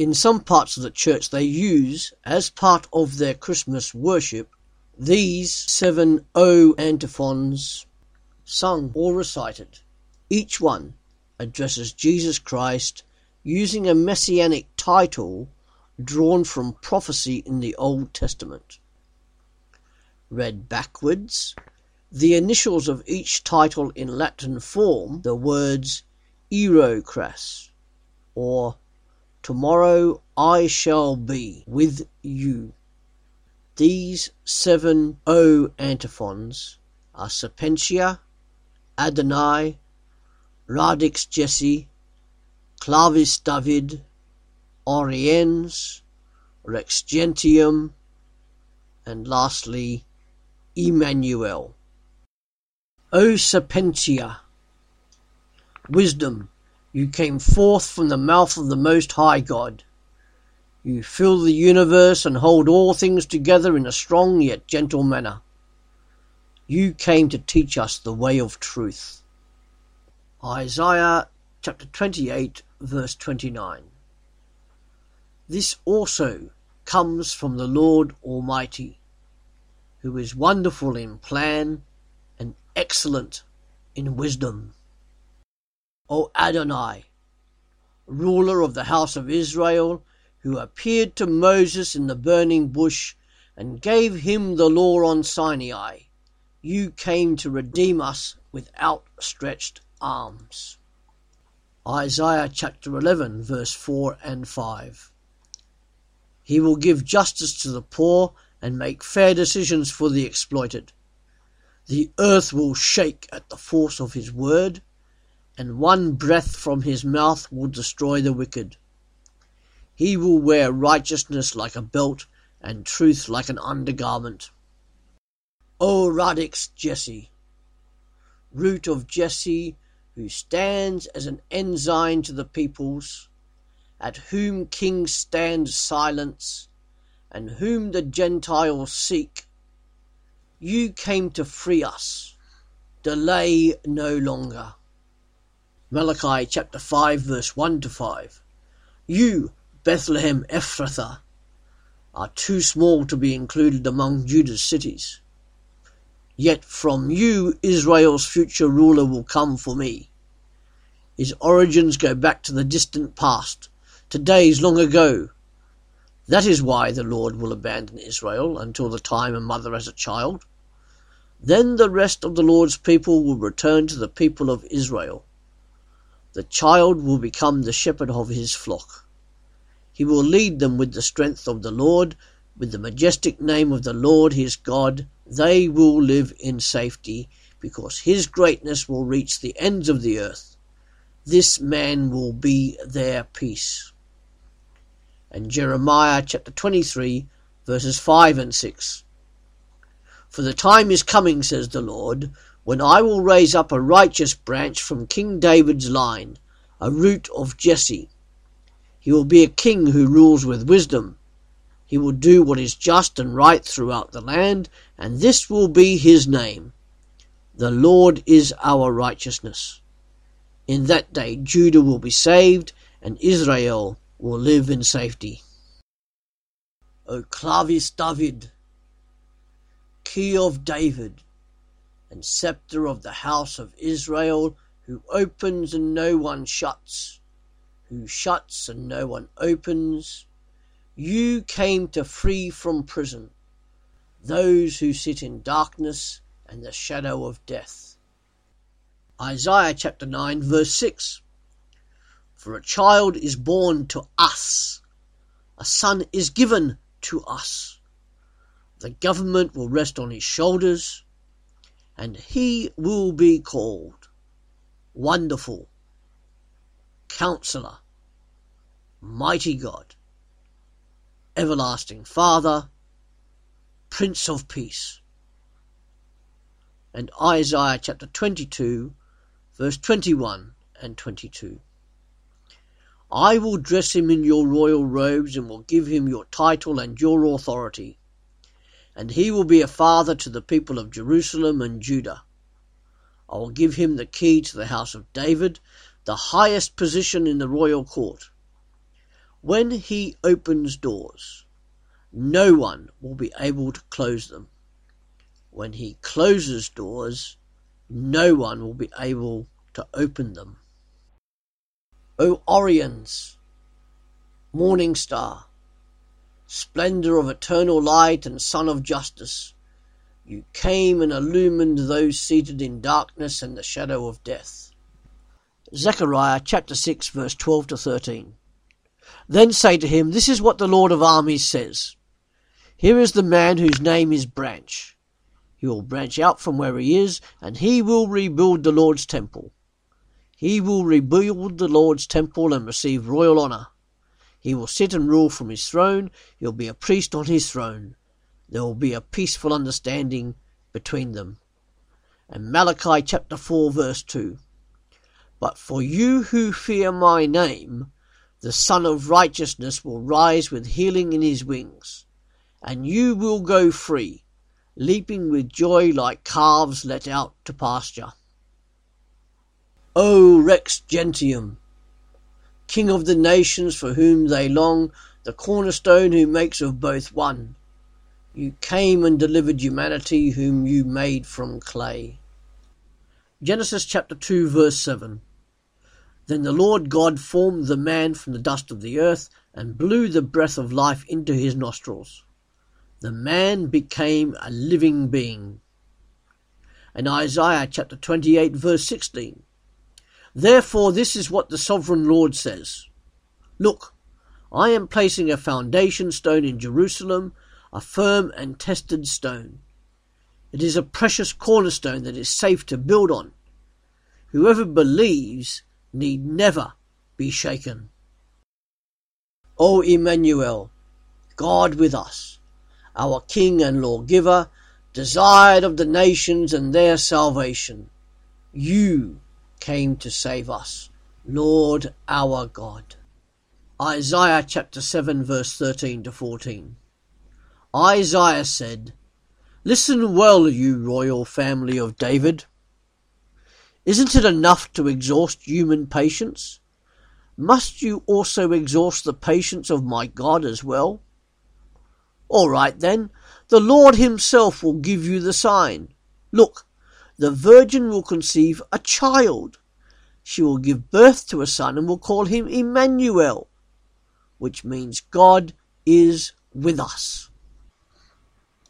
In some parts of the church they use, as part of their Christmas worship, these seven O antiphons sung or recited. Each one addresses Jesus Christ using a messianic title drawn from prophecy in the Old Testament. Read backwards, the initials of each title in Latin form the words Ero Cras, or Tomorrow I shall be with you. These seven O antiphons are Sapientia, Adonai, Radix Jesse, Clavis David, Oriens, Rex Gentium, and lastly Emmanuel. O Sapientia, wisdom, you came forth from the mouth of the Most High God. You fill the universe and hold all things together in a strong yet gentle manner. You came to teach us the way of truth. Isaiah chapter 28, verse 29. This also comes from the Lord Almighty, who is wonderful in plan and excellent in wisdom. O Adonai, ruler of the house of Israel, who appeared to Moses in the burning bush and gave him the law on Sinai, you came to redeem us with outstretched arms. Isaiah chapter 11, verse 4 and 5. He will give justice to the poor and make fair decisions for the exploited. The earth will shake at the force of his word, and one breath from his mouth will destroy the wicked. He will wear righteousness like a belt and truth like an undergarment. O Radix Jesse, root of Jesse, who stands as an ensign to the peoples, at whom kings stand silence, and whom the Gentiles seek. You came to free us. Delay no longer. Malachi chapter 5 verse 1 to 5. You, Bethlehem Ephrathah, are too small to be included among Judah's cities. Yet from you Israel's future ruler will come for me. His origins go back to the distant past, to days long ago. That is why the Lord will abandon Israel until the time a mother has a child. Then the rest of the Lord's people will return to the people of Israel. The child will become the shepherd of his flock. He will lead them with the strength of the Lord, with the majestic name of the Lord his God. They will live in safety, because his greatness will reach the ends of the earth. This man will be their peace and Jeremiah chapter 23, verses 5 and 6. For the time is coming, says the Lord, when I will raise up a righteous branch from King David's line, a root of Jesse. He will be a king who rules with wisdom. He will do what is just and right throughout the land, and this will be his name. The Lord is our righteousness. In that day Judah will be saved, and Israel will live in safety. O Clavis David, key of David, and sceptre of the house of Israel, who opens and no one shuts, who shuts and no one opens, you came to free from prison those who sit in darkness and the shadow of death. Isaiah chapter 9, verse 6. For a child is born to us, a son is given to us. The government will rest on his shoulders, and he will be called Wonderful, Counselor, Mighty God, Everlasting Father, Prince of Peace. And Isaiah chapter 22, verse 21 and 22. I will dress him in your royal robes and will give him your title and your authority. And he will be a father to the people of Jerusalem and Judah. I will give him the key to the house of David, the highest position in the royal court. When he opens doors, no one will be able to close them. When he closes doors, no one will be able to open them. O Oriens, morning star, splendour of eternal light and sun of justice, you came and illumined those seated in darkness and the shadow of death. Zechariah chapter 6 verse 12 to 13. Then say to him, This is what the Lord of armies says. Here is the man whose name is Branch. He will branch out from where he is, and he will rebuild the Lord's temple. He will rebuild the Lord's temple and receive royal honour. He will sit and rule from his throne. He will be a priest on his throne. There will be a peaceful understanding between them. And Malachi chapter 4 verse 2. But for you who fear my name, the Sun of Righteousness will rise with healing in his wings, and you will go free, leaping with joy like calves let out to pasture. O Rex Gentium, King of the nations for whom they long, the cornerstone who makes of both one, you came and delivered humanity whom you made from clay. Genesis chapter 2 verse 7 then the Lord God formed the man from the dust of the earth and blew the breath of life into his nostrils. The man became a living being. And Isaiah chapter 28 verse 16. Therefore this is what the sovereign Lord says. Look, I am placing a foundation stone in Jerusalem, a firm and tested stone. It is a precious cornerstone that is safe to build on. Whoever believes need never be shaken. O Emmanuel, God with us, our King and Lawgiver, desired of the nations and their salvation, you came to save us, Lord our God. Isaiah chapter 7 verse 13 to 14. Isaiah said, Listen well, you royal family of David. Isn't it enough to exhaust human patience? Must you also exhaust the patience of my God as well? All right then, the Lord himself will give you the sign. Look, the virgin will conceive a child. She will give birth to a son and will call him Emmanuel, which means God is with us.